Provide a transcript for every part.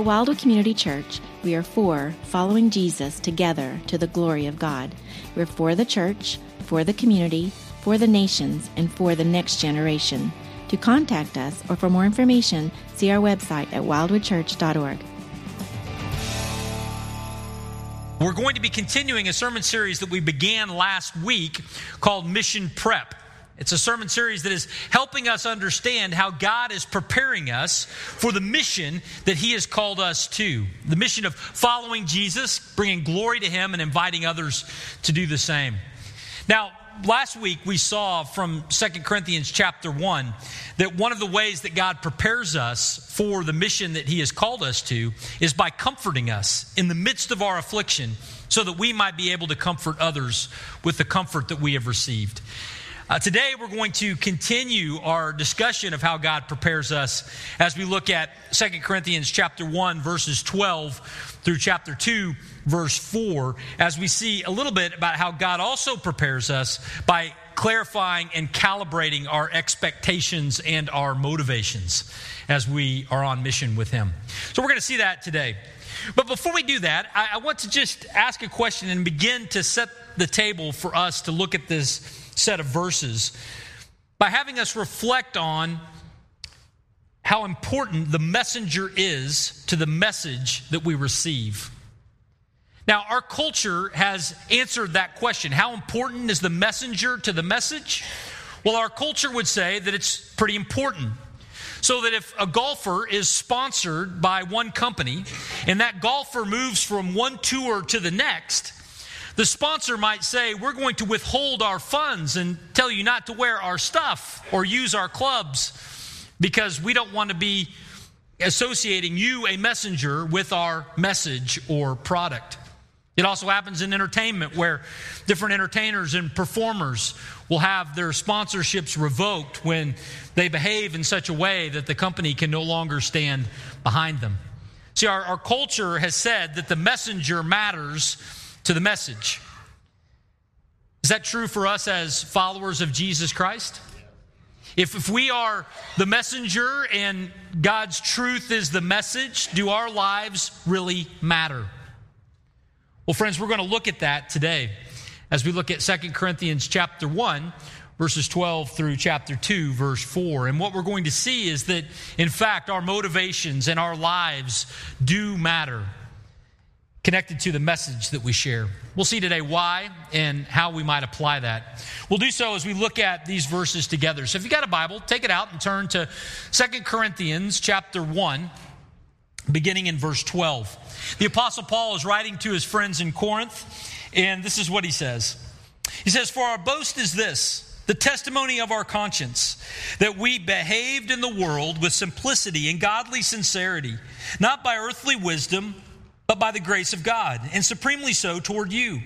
At Wildwood Community Church, we are for following Jesus together to the glory of God. We're for the church, for the community, for the nations, and for the next generation. To contact us or for more information, see our website at wildwoodchurch.org. We're going to be continuing a sermon series that we began last week called Mission Prep. It's a sermon series that is helping us understand how God is preparing us for the mission that He has called us to. The mission of following Jesus, bringing glory to Him, and inviting others to do the same. Now, last week we saw from Second Corinthians chapter 1 that one of the ways that God prepares us for the mission that He has called us to is by comforting us in the midst of our affliction so that we might be able to comfort others with the comfort that we have received. Uh, today, we're going to continue our discussion of how God prepares us as we look at 2 Corinthians chapter 1, verses 12 through chapter 2, verse 4, as we see a little bit about how God also prepares us by clarifying and calibrating our expectations and our motivations as we are on mission with Him. So, we're going to see that today. But before we do that, I, I want to just ask a question and begin to set the table for us to look at this set of verses by having us reflect on how important the messenger is to the message that we receive. Now, our culture has answered that question. How important is the messenger to the message? Well, our culture would say that it's pretty important. So that if a golfer is sponsored by one company and that golfer moves from one tour to the next, the sponsor might say, We're going to withhold our funds and tell you not to wear our stuff or use our clubs because we don't want to be associating you, a messenger, with our message or product. It also happens in entertainment where different entertainers and performers will have their sponsorships revoked when they behave in such a way that the company can no longer stand behind them. See, our, our culture has said that the messenger matters to the message. Is that true for us as followers of Jesus Christ? If, if we are the messenger and God's truth is the message, do our lives really matter? Well, friends, we're going to look at that today as we look at 2 Corinthians chapter 1, verses 12 through chapter 2, verse 4. And what we're going to see is that, in fact, our motivations and our lives do matter connected to the message that we share. We'll see today why and how we might apply that. We'll do so as we look at these verses together. So if you've got a Bible, take it out and turn to Second Corinthians chapter 1 beginning in verse 12. The apostle Paul is writing to his friends in Corinth and this is what he says. He says, "For our boast is this, the testimony of our conscience, that we behaved in the world with simplicity and godly sincerity, not by earthly wisdom, but by the grace of God, and supremely so toward you.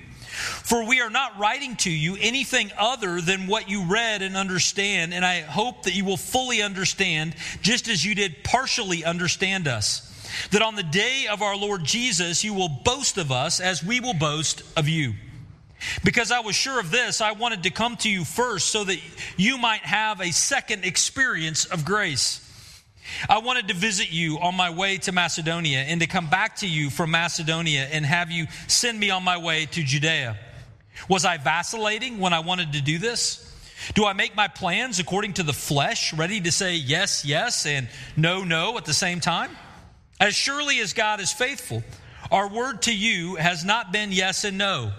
For we are not writing to you anything other than what you read and understand, and I hope that you will fully understand, just as you did partially understand us. That on the day of our Lord Jesus, you will boast of us as we will boast of you. Because I was sure of this, I wanted to come to you first so that you might have a second experience of grace. I wanted to visit you on my way to Macedonia and to come back to you from Macedonia and have you send me on my way to Judea. Was I vacillating when I wanted to do this? Do I make my plans according to the flesh, ready to say yes, yes, and no, no at the same time? As surely as God is faithful, our word to you has not been yes and no.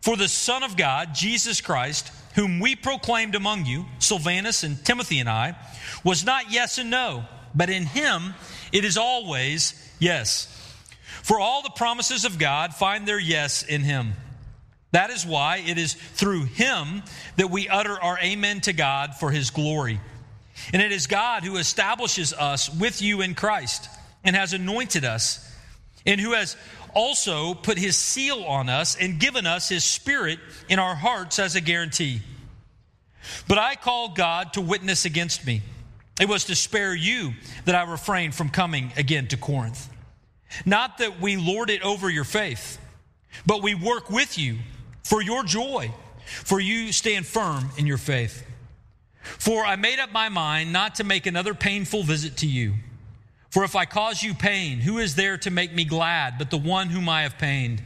For the Son of God, Jesus Christ, whom we proclaimed among you, Silvanus and Timothy and I, was not yes and no, but in him it is always yes. For all the promises of God find their yes in him. That is why it is through him that we utter our amen to God for his glory. And it is God who establishes us with you in Christ and has anointed us, and who has also put his seal on us and given us his spirit in our hearts as a guarantee. But I call God to witness against me it was to spare you that I refrained from coming again to Corinth. Not that we lord it over your faith, but we work with you for your joy, for you stand firm in your faith. For I made up my mind not to make another painful visit to you. For if I cause you pain, who is there to make me glad but the one whom I have pained?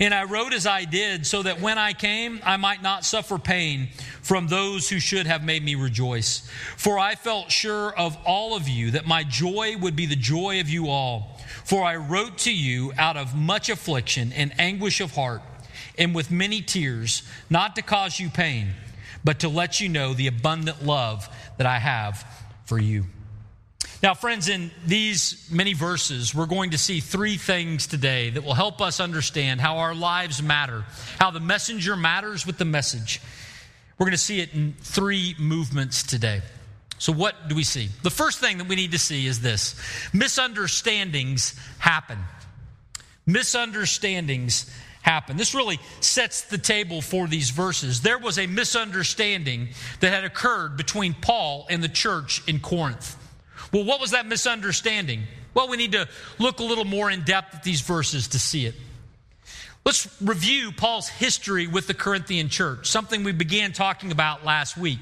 And I wrote as I did, so that when I came, I might not suffer pain from those who should have made me rejoice. For I felt sure of all of you that my joy would be the joy of you all. For I wrote to you out of much affliction and anguish of heart, and with many tears, not to cause you pain, but to let you know the abundant love that I have for you. Now, friends, in these many verses, we're going to see three things today that will help us understand how our lives matter, how the messenger matters with the message. We're going to see it in three movements today. So, what do we see? The first thing that we need to see is this misunderstandings happen. Misunderstandings happen. This really sets the table for these verses. There was a misunderstanding that had occurred between Paul and the church in Corinth. Well, what was that misunderstanding? Well, we need to look a little more in depth at these verses to see it. Let's review Paul's history with the Corinthian church, something we began talking about last week.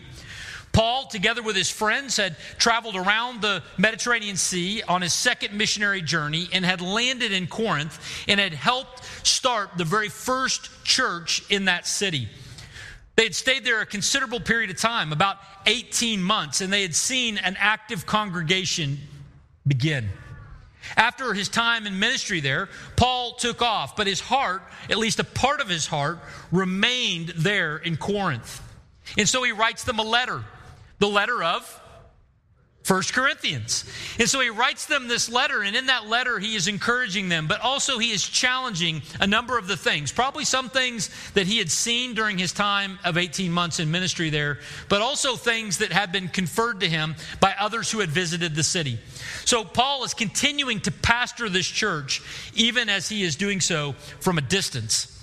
Paul, together with his friends, had traveled around the Mediterranean Sea on his second missionary journey and had landed in Corinth and had helped start the very first church in that city. They had stayed there a considerable period of time, about 18 months, and they had seen an active congregation begin. After his time in ministry there, Paul took off, but his heart, at least a part of his heart, remained there in Corinth. And so he writes them a letter, the letter of First Corinthians. And so he writes them this letter, and in that letter, he is encouraging them, but also he is challenging a number of the things. Probably some things that he had seen during his time of 18 months in ministry there, but also things that had been conferred to him by others who had visited the city. So Paul is continuing to pastor this church, even as he is doing so from a distance.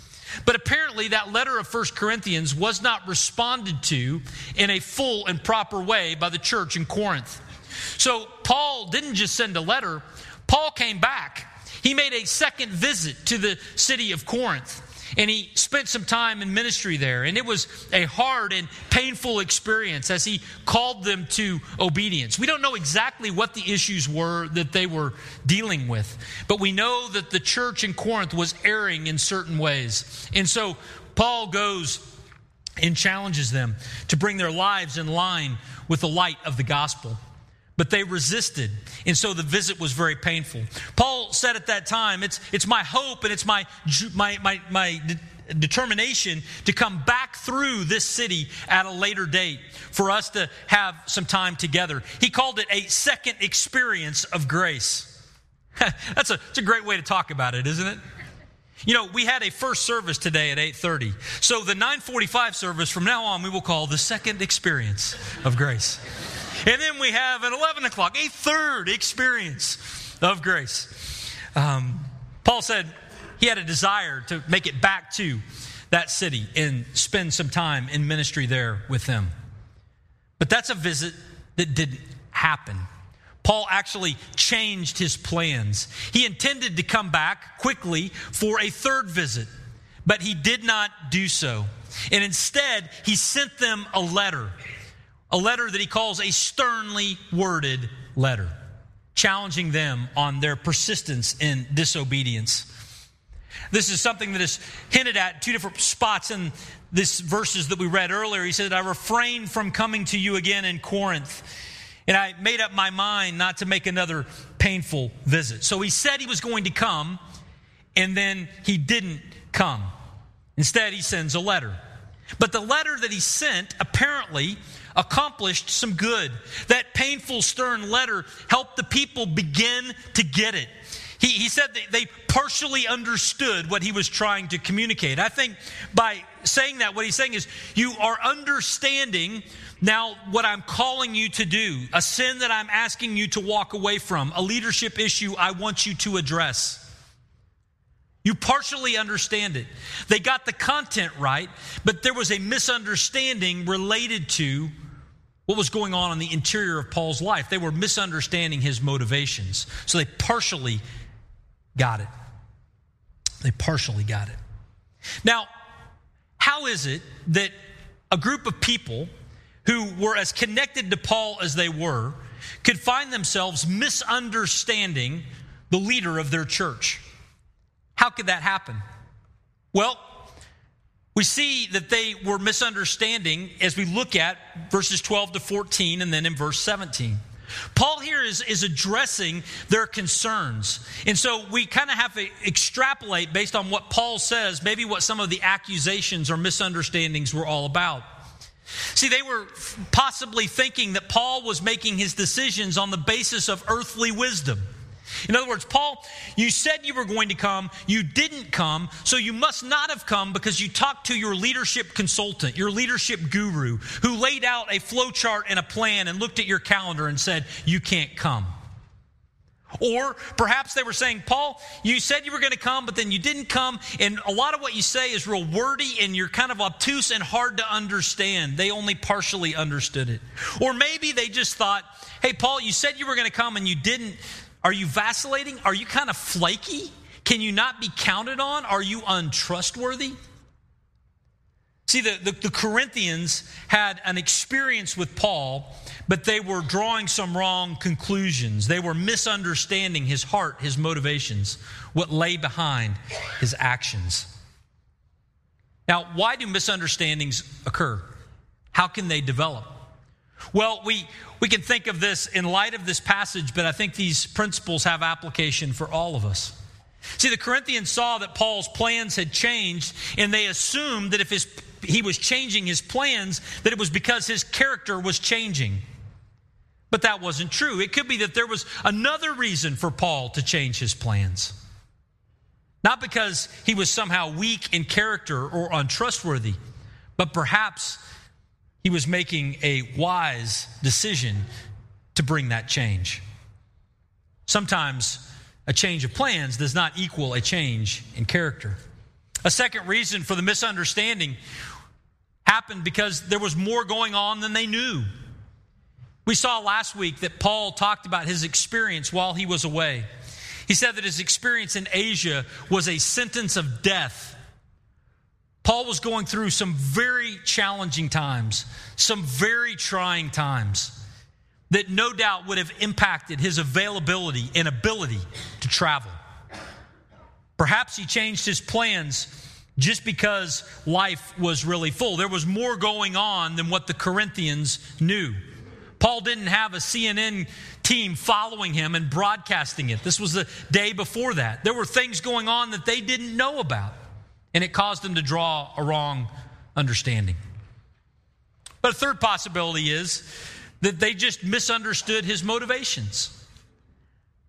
But apparently, that letter of First Corinthians was not responded to in a full and proper way by the church in Corinth. So Paul didn't just send a letter, Paul came back. He made a second visit to the city of Corinth. And he spent some time in ministry there. And it was a hard and painful experience as he called them to obedience. We don't know exactly what the issues were that they were dealing with, but we know that the church in Corinth was erring in certain ways. And so Paul goes and challenges them to bring their lives in line with the light of the gospel but they resisted. And so the visit was very painful. Paul said at that time, it's, it's my hope and it's my, my, my, my de- determination to come back through this city at a later date for us to have some time together. He called it a second experience of grace. that's, a, that's a great way to talk about it, isn't it? You know, we had a first service today at 8:30. So the 9:45 service from now on we will call the second experience of grace. And then we have an 11 o'clock, a third experience of grace. Um, Paul said he had a desire to make it back to that city and spend some time in ministry there with them. But that's a visit that didn't happen. Paul actually changed his plans. He intended to come back quickly for a third visit, but he did not do so. And instead, he sent them a letter a letter that he calls a sternly worded letter, challenging them on their persistence in disobedience. This is something that is hinted at two different spots in this verses that we read earlier. He said, I refrained from coming to you again in Corinth, and I made up my mind not to make another painful visit. So he said he was going to come, and then he didn't come. Instead, he sends a letter. But the letter that he sent apparently accomplished some good. That painful, stern letter helped the people begin to get it. He, he said they partially understood what he was trying to communicate. I think by saying that, what he's saying is, you are understanding now what I'm calling you to do, a sin that I'm asking you to walk away from, a leadership issue I want you to address. You partially understand it. They got the content right, but there was a misunderstanding related to what was going on in the interior of Paul's life. They were misunderstanding his motivations. So they partially got it. They partially got it. Now, how is it that a group of people who were as connected to Paul as they were could find themselves misunderstanding the leader of their church. How could that happen? Well, we see that they were misunderstanding as we look at verses 12 to 14 and then in verse 17. Paul here is, is addressing their concerns. And so we kind of have to extrapolate based on what Paul says, maybe what some of the accusations or misunderstandings were all about. See, they were possibly thinking that Paul was making his decisions on the basis of earthly wisdom. In other words, Paul, you said you were going to come, you didn't come, so you must not have come because you talked to your leadership consultant, your leadership guru, who laid out a flow chart and a plan and looked at your calendar and said, You can't come. Or perhaps they were saying, Paul, you said you were going to come, but then you didn't come. And a lot of what you say is real wordy and you're kind of obtuse and hard to understand. They only partially understood it. Or maybe they just thought, hey, Paul, you said you were going to come and you didn't. Are you vacillating? Are you kind of flaky? Can you not be counted on? Are you untrustworthy? See, the, the, the, Corinthians had an experience with Paul, but they were drawing some wrong conclusions. They were misunderstanding his heart, his motivations, what lay behind his actions. Now, why do misunderstandings occur? How can they develop? Well, we, we can think of this in light of this passage, but I think these principles have application for all of us. See, the Corinthians saw that Paul's plans had changed, and they assumed that if his, he was changing his plans, that it was because his character was changing. But that wasn't true. It could be that there was another reason for Paul to change his plans. Not because he was somehow weak in character or untrustworthy, but perhaps he was making a wise decision to bring that change. Sometimes a change of plans does not equal a change in character. A second reason for the misunderstanding happened because there was more going on than they knew. We saw last week that Paul talked about his experience while he was away. He said that his experience in Asia was a sentence of death Paul was going through some very challenging times, some very trying times that no doubt would have impacted his availability and ability to travel. Perhaps he changed his plans just because life was really full. There was more going on than what the Corinthians knew. Paul didn't have a CNN team following him and broadcasting it. This was the day before that. There were things going on that they didn't know about and it caused them to draw a wrong understanding. But a third possibility is that they just misunderstood his motivations.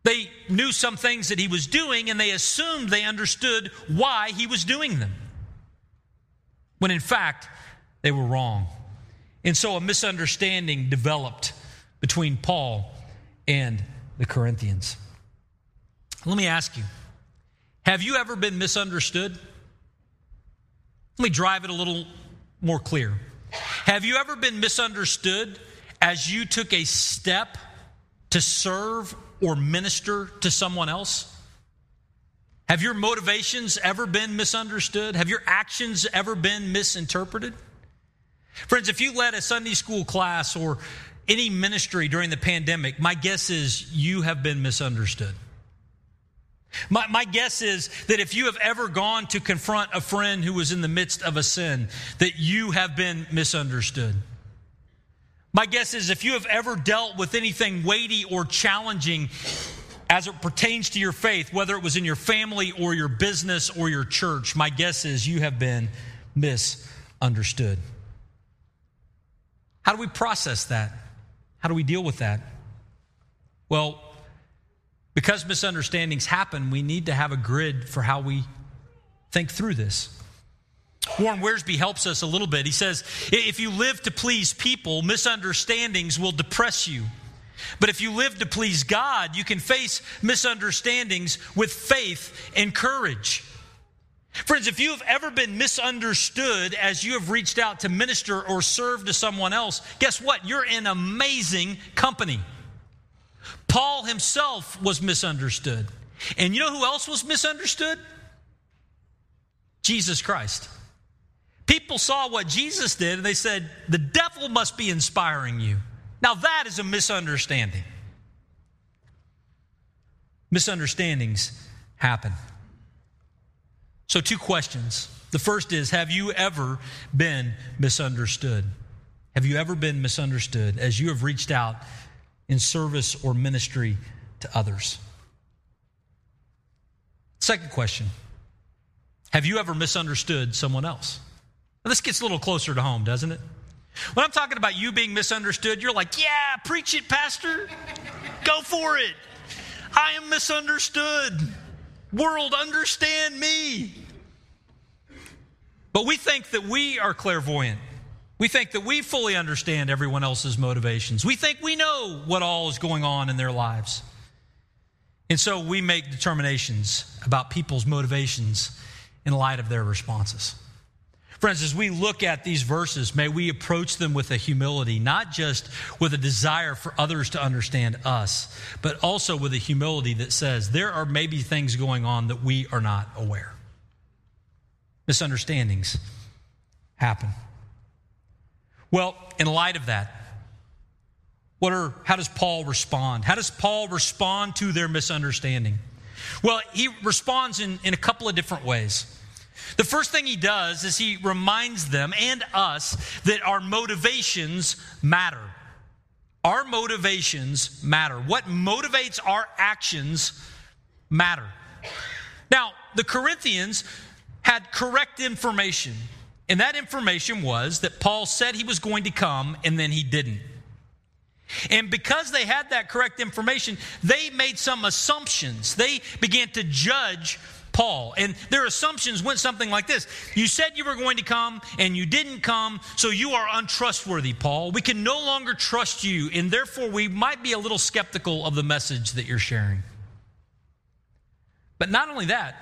They knew some things that he was doing and they assumed they understood why he was doing them. When in fact, they were wrong. And so a misunderstanding developed between Paul and the Corinthians. Let me ask you have you ever been misunderstood? Let me drive it a little more clear. Have you ever been misunderstood as you took a step to serve or minister to someone else? Have your motivations ever been misunderstood? Have your actions ever been misinterpreted? Friends, if you led a Sunday school class or any ministry during the pandemic, my guess is you have been misunderstood. My, my, guess is that if you have ever gone to confront a friend who was in the midst of a sin, that you have been misunderstood. My guess is if you have ever dealt with anything weighty or challenging as it pertains to your faith, whether it was in your family or your business or your church, my guess is you have been misunderstood. How do we process that? How do we deal with that? Well, because misunderstandings happen, we need to have a grid for how we think through this. Warren Wiersbe helps us a little bit. He says, if you live to please people, misunderstandings will depress you. But if you live to please God, you can face misunderstandings with faith and courage. Friends, if you have ever been misunderstood as you have reached out to minister or serve to someone else, guess what? You're in amazing company. Paul himself was misunderstood. And you know who else was misunderstood? Jesus Christ. People saw what Jesus did and they said, The devil must be inspiring you. Now, that is a misunderstanding. Misunderstandings happen. So, two questions. The first is Have you ever been misunderstood? Have you ever been misunderstood as you have reached out in service or ministry to others? Second question Have you ever misunderstood someone else? Now, this gets a little closer to home, doesn't it? When I'm talking about you being misunderstood, you're like, yeah, preach it, Pastor. Go for it. I am misunderstood. World, understand me. But we think that we are clairvoyant. We think that we fully understand everyone else's motivations. We think we know what all is going on in their lives. And so we make determinations about people's motivations in light of their responses. Friends, as we look at these verses, may we approach them with a humility, not just with a desire for others to understand us, but also with a humility that says there are maybe things going on that we are not aware. Misunderstandings happen. Well, in light of that, what are, how does Paul respond? How does Paul respond to their misunderstanding? Well, he responds in, in a couple of different ways. The first thing he does is he reminds them and us that our motivations matter. Our motivations matter. What motivates our actions matter. Now, the Corinthians had correct information, and that information was that Paul said he was going to come and then he didn't. And because they had that correct information, they made some assumptions. They began to judge Paul. And their assumptions went something like this You said you were going to come, and you didn't come, so you are untrustworthy, Paul. We can no longer trust you, and therefore we might be a little skeptical of the message that you're sharing. But not only that,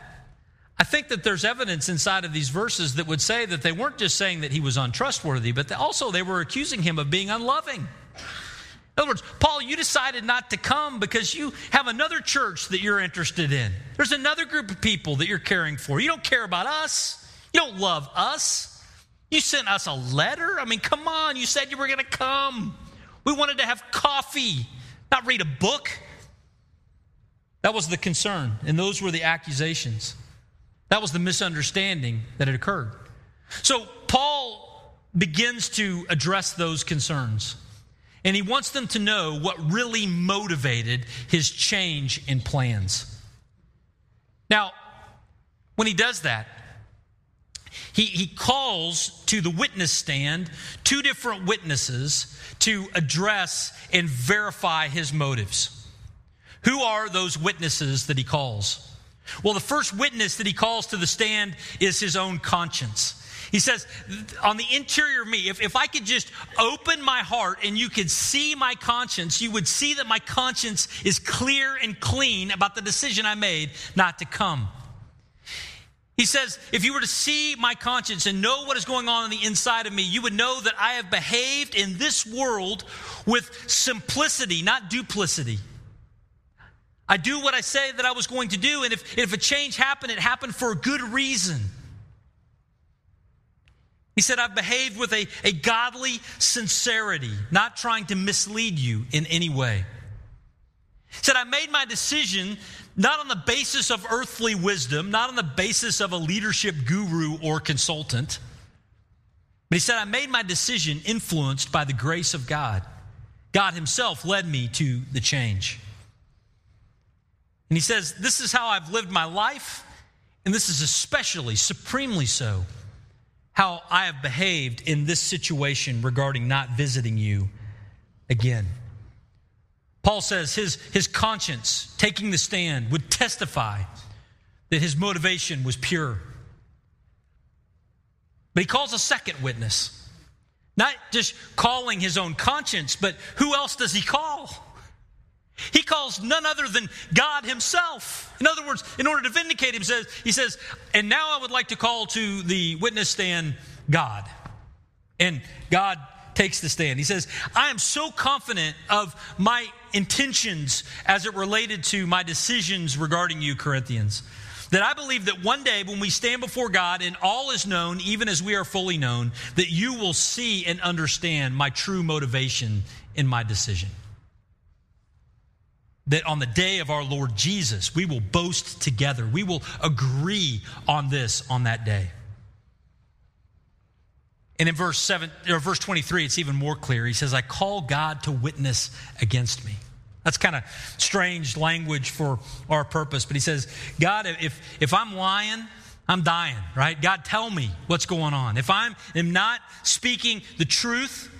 I think that there's evidence inside of these verses that would say that they weren't just saying that he was untrustworthy, but also they were accusing him of being unloving. In other words, Paul, you decided not to come because you have another church that you're interested in. There's another group of people that you're caring for. You don't care about us. You don't love us. You sent us a letter. I mean, come on. You said you were going to come. We wanted to have coffee, not read a book. That was the concern, and those were the accusations. That was the misunderstanding that had occurred. So, Paul begins to address those concerns. And he wants them to know what really motivated his change in plans. Now, when he does that, he, he calls to the witness stand two different witnesses to address and verify his motives. Who are those witnesses that he calls? Well, the first witness that he calls to the stand is his own conscience. He says, on the interior of me, if, if I could just open my heart and you could see my conscience, you would see that my conscience is clear and clean about the decision I made not to come. He says, if you were to see my conscience and know what is going on on the inside of me, you would know that I have behaved in this world with simplicity, not duplicity. I do what I say that I was going to do, and if, if a change happened, it happened for a good reason. He said, I've behaved with a, a godly sincerity, not trying to mislead you in any way. He said, I made my decision not on the basis of earthly wisdom, not on the basis of a leadership guru or consultant, but he said, I made my decision influenced by the grace of God. God Himself led me to the change. And he says, This is how I've lived my life, and this is especially, supremely so, how I have behaved in this situation regarding not visiting you again. Paul says his, his conscience, taking the stand, would testify that his motivation was pure. But he calls a second witness, not just calling his own conscience, but who else does he call? He calls none other than God Himself. In other words, in order to vindicate Him, says, He says, and now I would like to call to the witness stand God. And God takes the stand. He says, I am so confident of my intentions as it related to my decisions regarding you, Corinthians, that I believe that one day when we stand before God and all is known, even as we are fully known, that you will see and understand my true motivation in my decision. That on the day of our Lord Jesus, we will boast together. We will agree on this on that day. And in verse 7 or verse 23, it's even more clear. He says, I call God to witness against me. That's kind of strange language for our purpose. But he says, God, if, if I'm lying, I'm dying, right? God, tell me what's going on. If I am am not speaking the truth,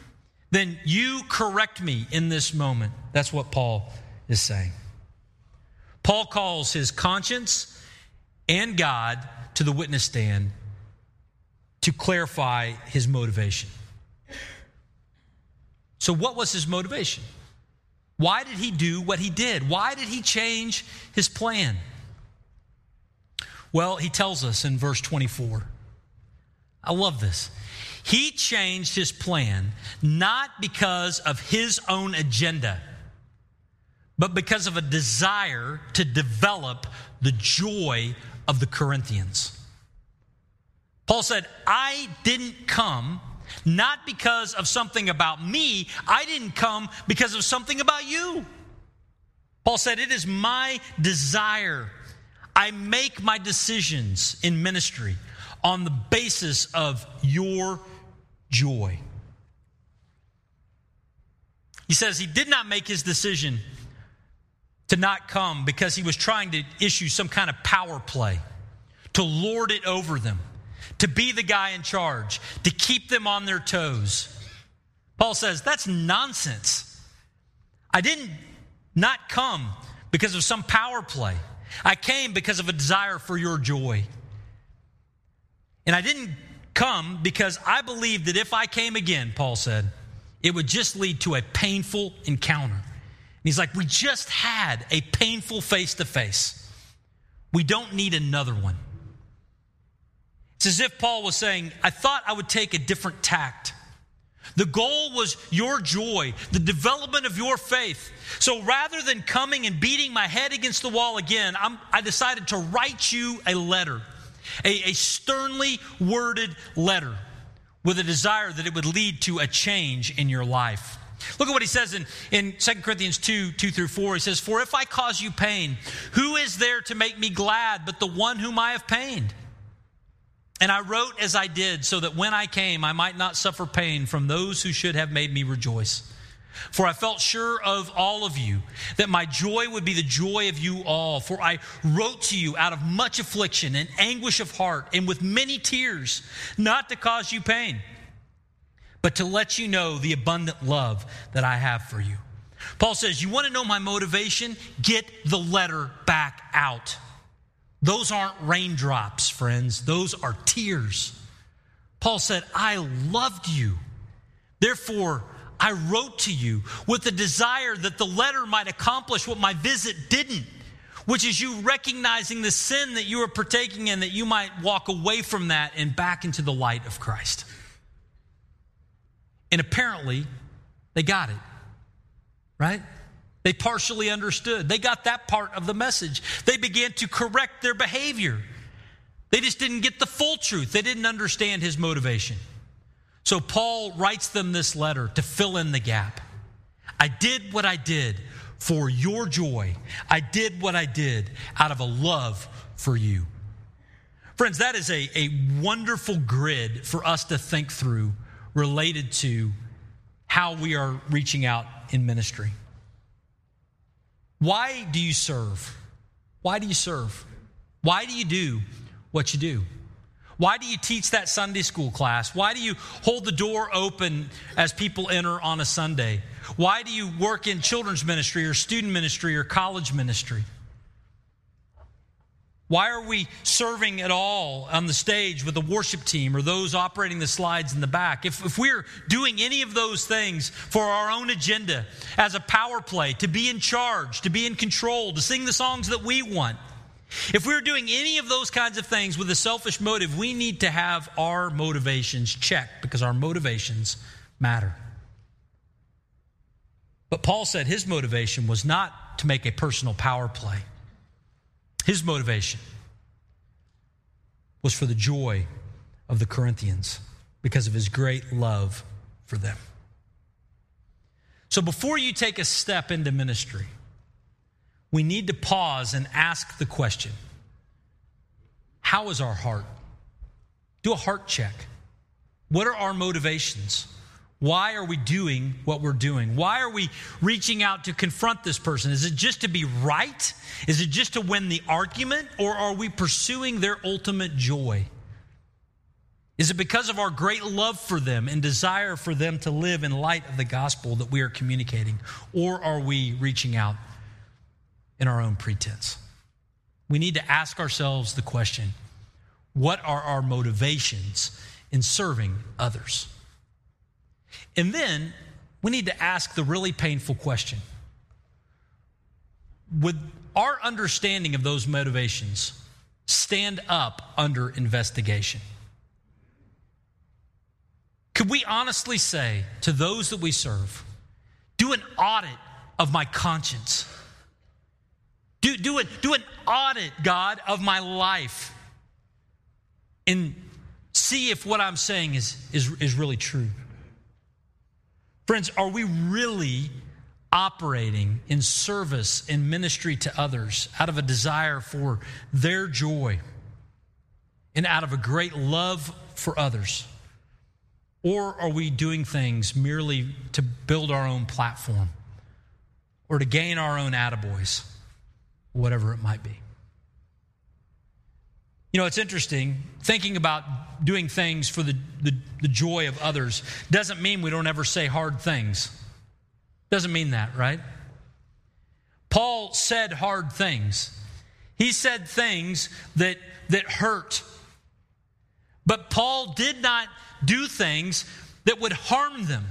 then you correct me in this moment. That's what Paul is saying. Paul calls his conscience and God to the witness stand to clarify his motivation. So, what was his motivation? Why did he do what he did? Why did he change his plan? Well, he tells us in verse 24. I love this. He changed his plan not because of his own agenda, but because of a desire to develop the joy of the Corinthians. Paul said, I didn't come not because of something about me, I didn't come because of something about you. Paul said, It is my desire. I make my decisions in ministry on the basis of your joy. He says he did not make his decision to not come because he was trying to issue some kind of power play, to lord it over them to be the guy in charge, to keep them on their toes. Paul says, that's nonsense. I didn't not come because of some power play. I came because of a desire for your joy. And I didn't come because I believed that if I came again, Paul said, it would just lead to a painful encounter. He's like, We just had a painful face to face. We don't need another one. It's as if Paul was saying, I thought I would take a different tact. The goal was your joy, the development of your faith. So rather than coming and beating my head against the wall again, I'm, i decided to write you a letter, a, a sternly worded letter with a desire that it would lead to a change in your life. Look at what he says in, in 2 Corinthians 2 2 through 4. He says, For if I cause you pain, who is there to make me glad but the one whom I have pained? And I wrote as I did, so that when I came, I might not suffer pain from those who should have made me rejoice. For I felt sure of all of you that my joy would be the joy of you all. For I wrote to you out of much affliction and anguish of heart and with many tears, not to cause you pain, but to let you know the abundant love that I have for you. Paul says, You want to know my motivation? Get the letter back out. Those aren't raindrops, friends. Those are tears. Paul said, I loved you. Therefore, I wrote to you with the desire that the letter might accomplish what my visit didn't, which is you recognizing the sin that you are partaking in, that you might walk away from that and back into the light of Christ. And apparently, they got it, right? They partially understood. They got that part of the message. They began to correct their behavior. They just didn't get the full truth. They didn't understand his motivation. So Paul writes them this letter to fill in the gap. I did what I did for your joy. I did what I did out of a love for you. Friends, that is a, a wonderful grid for us to think through related to how we are reaching out in ministry. Why do you serve? Why do you serve? Why do you do what you do? Why do you teach that Sunday school class? Why do you hold the door open as people enter on a Sunday? Why do you work in children's ministry or student ministry or college ministry? Why are we serving at all on the stage with the worship team or those operating the slides in the back? If, if we're doing any of those things for our own agenda as a power play, to be in charge, to be in control, to sing the songs that we want, if we're doing any of those kinds of things with a selfish motive, we need to have our motivations checked because our motivations matter. But Paul said his motivation was not to make a personal power play. His motivation was for the joy of the Corinthians because of his great love for them. So before you take a step into ministry, we need to pause and ask the question How is our heart? Do a heart check. What are our motivations? Why are we doing what we're doing? Why are we reaching out to confront this person? Is it just to be right? Is it just to win the argument? Or are we pursuing their ultimate joy? Is it because of our great love for them and desire for them to live in light of the gospel that we are communicating? Or are we reaching out in our own pretense? We need to ask ourselves the question what are our motivations in serving others? And then we need to ask the really painful question Would our understanding of those motivations stand up under investigation? Could we honestly say to those that we serve, do an audit of my conscience? Do, do, it, do an audit, God, of my life and see if what I'm saying is, is, is really true. Friends, are we really operating in service and ministry to others out of a desire for their joy and out of a great love for others? Or are we doing things merely to build our own platform or to gain our own attaboys, whatever it might be? You know, it's interesting. Thinking about doing things for the, the, the, joy of others doesn't mean we don't ever say hard things. Doesn't mean that, right? Paul said hard things. He said things that, that hurt. But Paul did not do things that would harm them.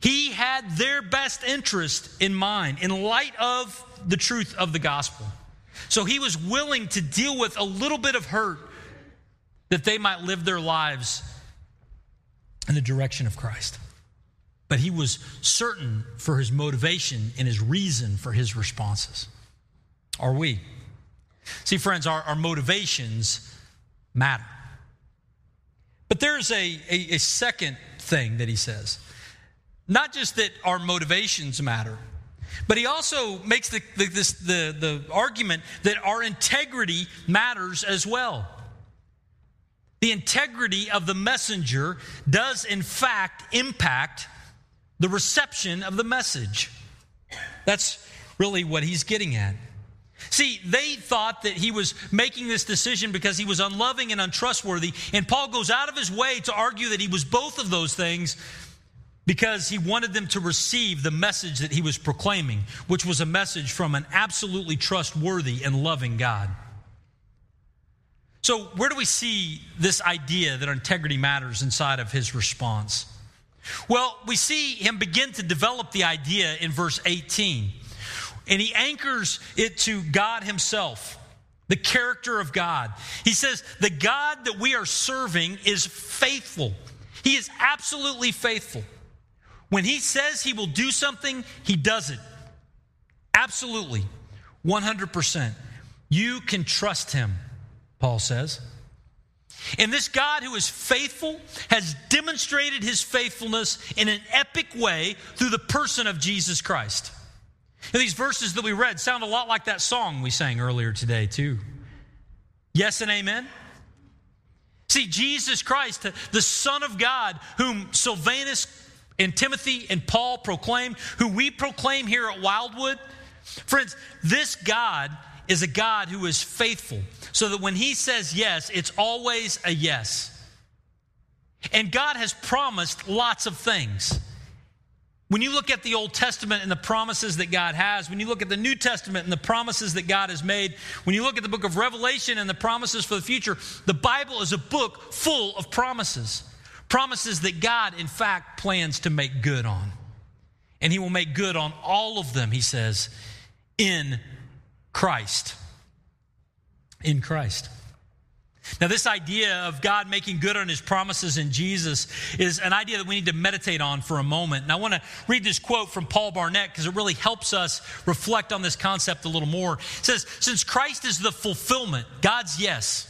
He had their best interest in mind in light of the truth of the gospel. So he was willing to deal with a little bit of hurt that they might live their lives in the direction of Christ. But he was certain for his motivation and his reason for his responses. Are we? See, friends, our, our motivations matter. But there's a, a, a second thing that he says. Not just that our motivations matter, but he also makes the, the, this, the, the argument that our integrity matters as well. The integrity of the messenger does, in fact, impact the reception of the message. That's really what he's getting at. See, they thought that he was making this decision because he was unloving and untrustworthy. And Paul goes out of his way to argue that he was both of those things because he wanted them to receive the message that he was proclaiming, which was a message from an absolutely trustworthy and loving God. So, where do we see this idea that integrity matters inside of his response? Well, we see him begin to develop the idea in verse 18. And he anchors it to God Himself, the character of God. He says, The God that we are serving is faithful. He is absolutely faithful. When He says He will do something, He does it. Absolutely. 100%. You can trust Him, Paul says. And this God who is faithful has demonstrated his faithfulness in an epic way through the person of Jesus Christ. These verses that we read sound a lot like that song we sang earlier today, too. Yes and amen? See, Jesus Christ, the Son of God, whom Silvanus and Timothy and Paul proclaimed, who we proclaim here at Wildwood, friends, this God is a God who is faithful, so that when He says yes, it's always a yes. And God has promised lots of things. When you look at the Old Testament and the promises that God has, when you look at the New Testament and the promises that God has made, when you look at the book of Revelation and the promises for the future, the Bible is a book full of promises. Promises that God, in fact, plans to make good on. And He will make good on all of them, He says, in Christ. In Christ. Now, this idea of God making good on his promises in Jesus is an idea that we need to meditate on for a moment. And I want to read this quote from Paul Barnett because it really helps us reflect on this concept a little more. It says, Since Christ is the fulfillment, God's yes,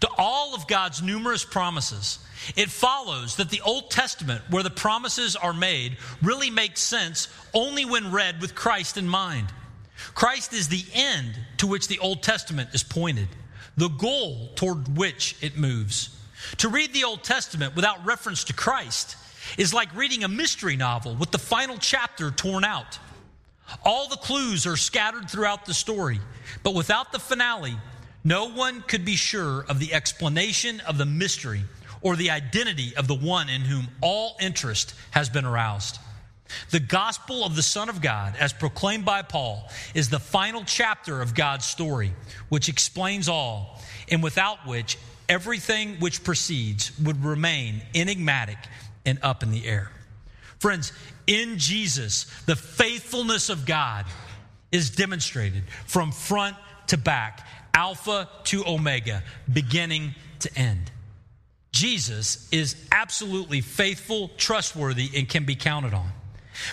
to all of God's numerous promises, it follows that the Old Testament, where the promises are made, really makes sense only when read with Christ in mind. Christ is the end to which the Old Testament is pointed, the goal toward which it moves. To read the Old Testament without reference to Christ is like reading a mystery novel with the final chapter torn out. All the clues are scattered throughout the story, but without the finale, no one could be sure of the explanation of the mystery or the identity of the one in whom all interest has been aroused. The gospel of the Son of God, as proclaimed by Paul, is the final chapter of God's story, which explains all, and without which everything which precedes would remain enigmatic and up in the air. Friends, in Jesus, the faithfulness of God is demonstrated from front to back, Alpha to Omega, beginning to end. Jesus is absolutely faithful, trustworthy, and can be counted on.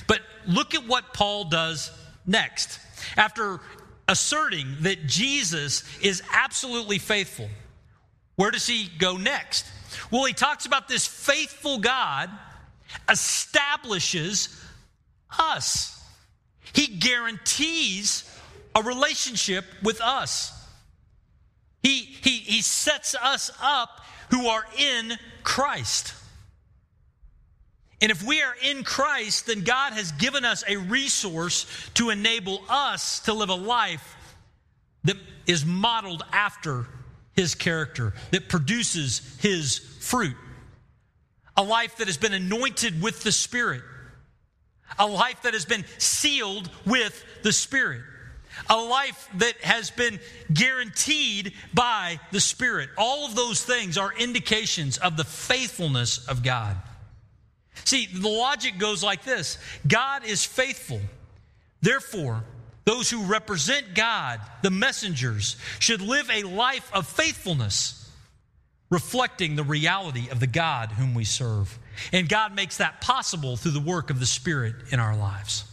But look at what Paul does next. After asserting that Jesus is absolutely faithful, where does he go next? Well, he talks about this faithful God establishes us. He guarantees a relationship with us. He, he, he sets us up who are in Christ. And if we are in Christ, then God has given us a resource to enable us to live a life that is modeled after His character, that produces His fruit. A life that has been anointed with the Spirit, a life that has been sealed with the Spirit a life that has been guaranteed by the Spirit. All of those things are indications of the faithfulness of God. See, the logic goes like this God is faithful. Therefore, those who represent God, the messengers, should live a life of faithfulness, reflecting the reality of the God whom we serve. And God makes that possible through the work of the Spirit in our lives.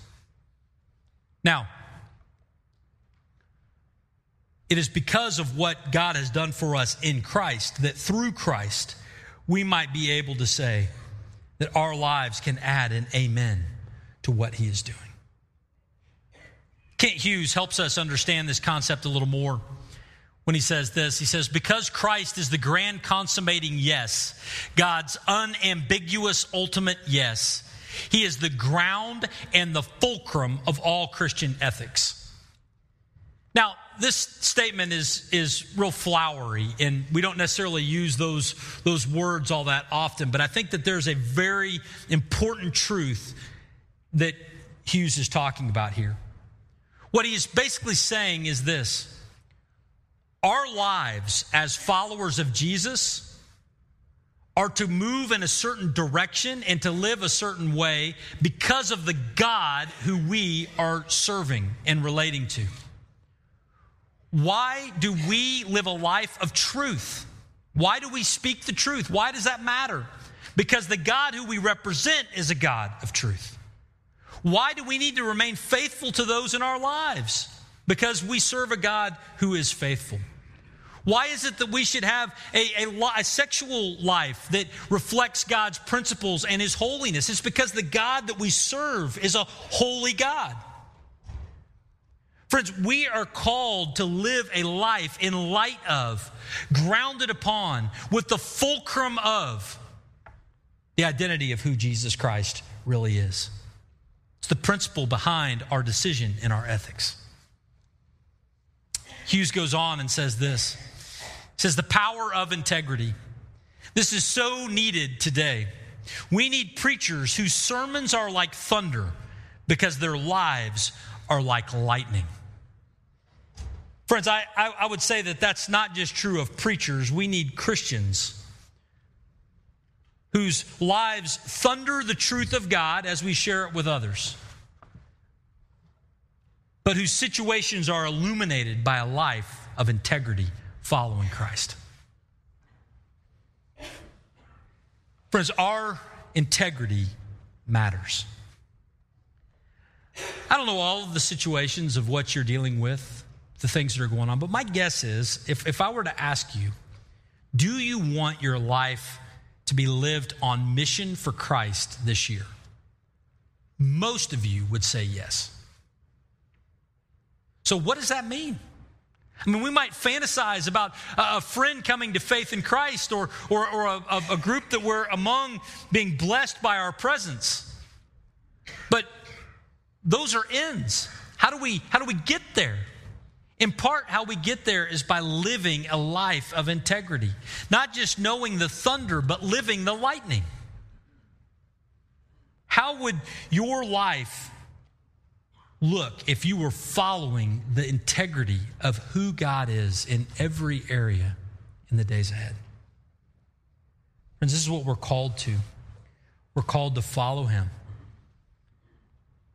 Now, it is because of what God has done for us in Christ that through Christ we might be able to say that our lives can add an amen to what He is doing. Kent Hughes helps us understand this concept a little more when he says this. He says, Because Christ is the grand consummating yes, God's unambiguous ultimate yes, He is the ground and the fulcrum of all Christian ethics. Now, this statement is, is real flowery, and we don't necessarily use those, those words all that often, but I think that there's a very important truth that Hughes is talking about here. What he is basically saying is this Our lives as followers of Jesus are to move in a certain direction and to live a certain way because of the God who we are serving and relating to. Why do we live a life of truth? Why do we speak the truth? Why does that matter? Because the God who we represent is a God of truth. Why do we need to remain faithful to those in our lives? Because we serve a God who is faithful. Why is it that we should have a, a, a, sexual life that reflects God's principles and His holiness? It's because the God that we serve is a holy God. Friends, we are called to live a life in light of, grounded upon, with the fulcrum of the identity of who Jesus Christ really is. It's the principle behind our decision in our ethics. Hughes goes on and says this. He says, The power of integrity. This is so needed today. We need preachers whose sermons are like thunder because their lives are like lightning. Friends, I, I, I, would say that that's not just true of preachers. We need Christians whose lives thunder the truth of God as we share it with others, but whose situations are illuminated by a life of integrity following Christ. Friends, our integrity matters. I don't know all of the situations of what you're dealing with the things that are going on. But my guess is if, if I were to ask you, do you want your life to be lived on mission for Christ this year? Most of you would say yes. So, what does that mean? I mean, we might fantasize about a friend coming to faith in Christ or, or, or a, a group that we're among being blessed by our presence. But those are ends. How do we, how do we get there? In part, how we get there is by living a life of integrity, not just knowing the thunder, but living the lightning. How would your life look if you were following the integrity of who God is in every area in the days ahead? Friends, this is what we're called to. We're called to follow Him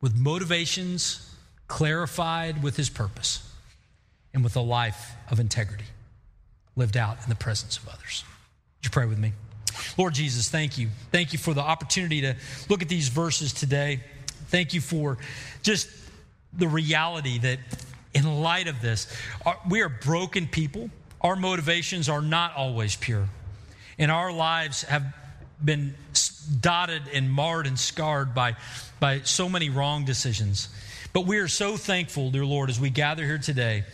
with motivations clarified with His purpose and with a life of integrity lived out in the presence of others. Would you pray with me? Lord Jesus, thank you. Thank you for the opportunity to look at these verses today. Thank you for just the reality that in light of this, we are broken people. Our motivations are not always pure. And our lives have been dotted and marred and scarred by, by so many wrong decisions. But we are so thankful, dear Lord, as we gather here today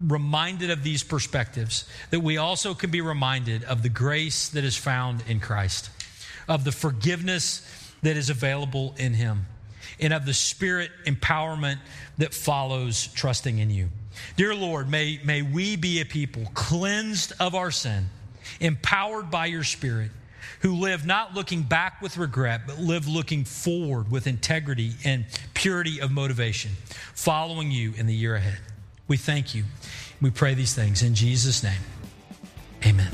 reminded of these perspectives, that we also can be reminded of the grace that is found in Christ, of the forgiveness that is available in Him, and of the Spirit empowerment that follows trusting in you. Dear Lord, may, may we be a people cleansed of our sin, empowered by your Spirit, who live not looking back with regret, but live looking forward with integrity and purity of motivation, following you in the year ahead. We thank you. We pray these things in Jesus' name. Amen.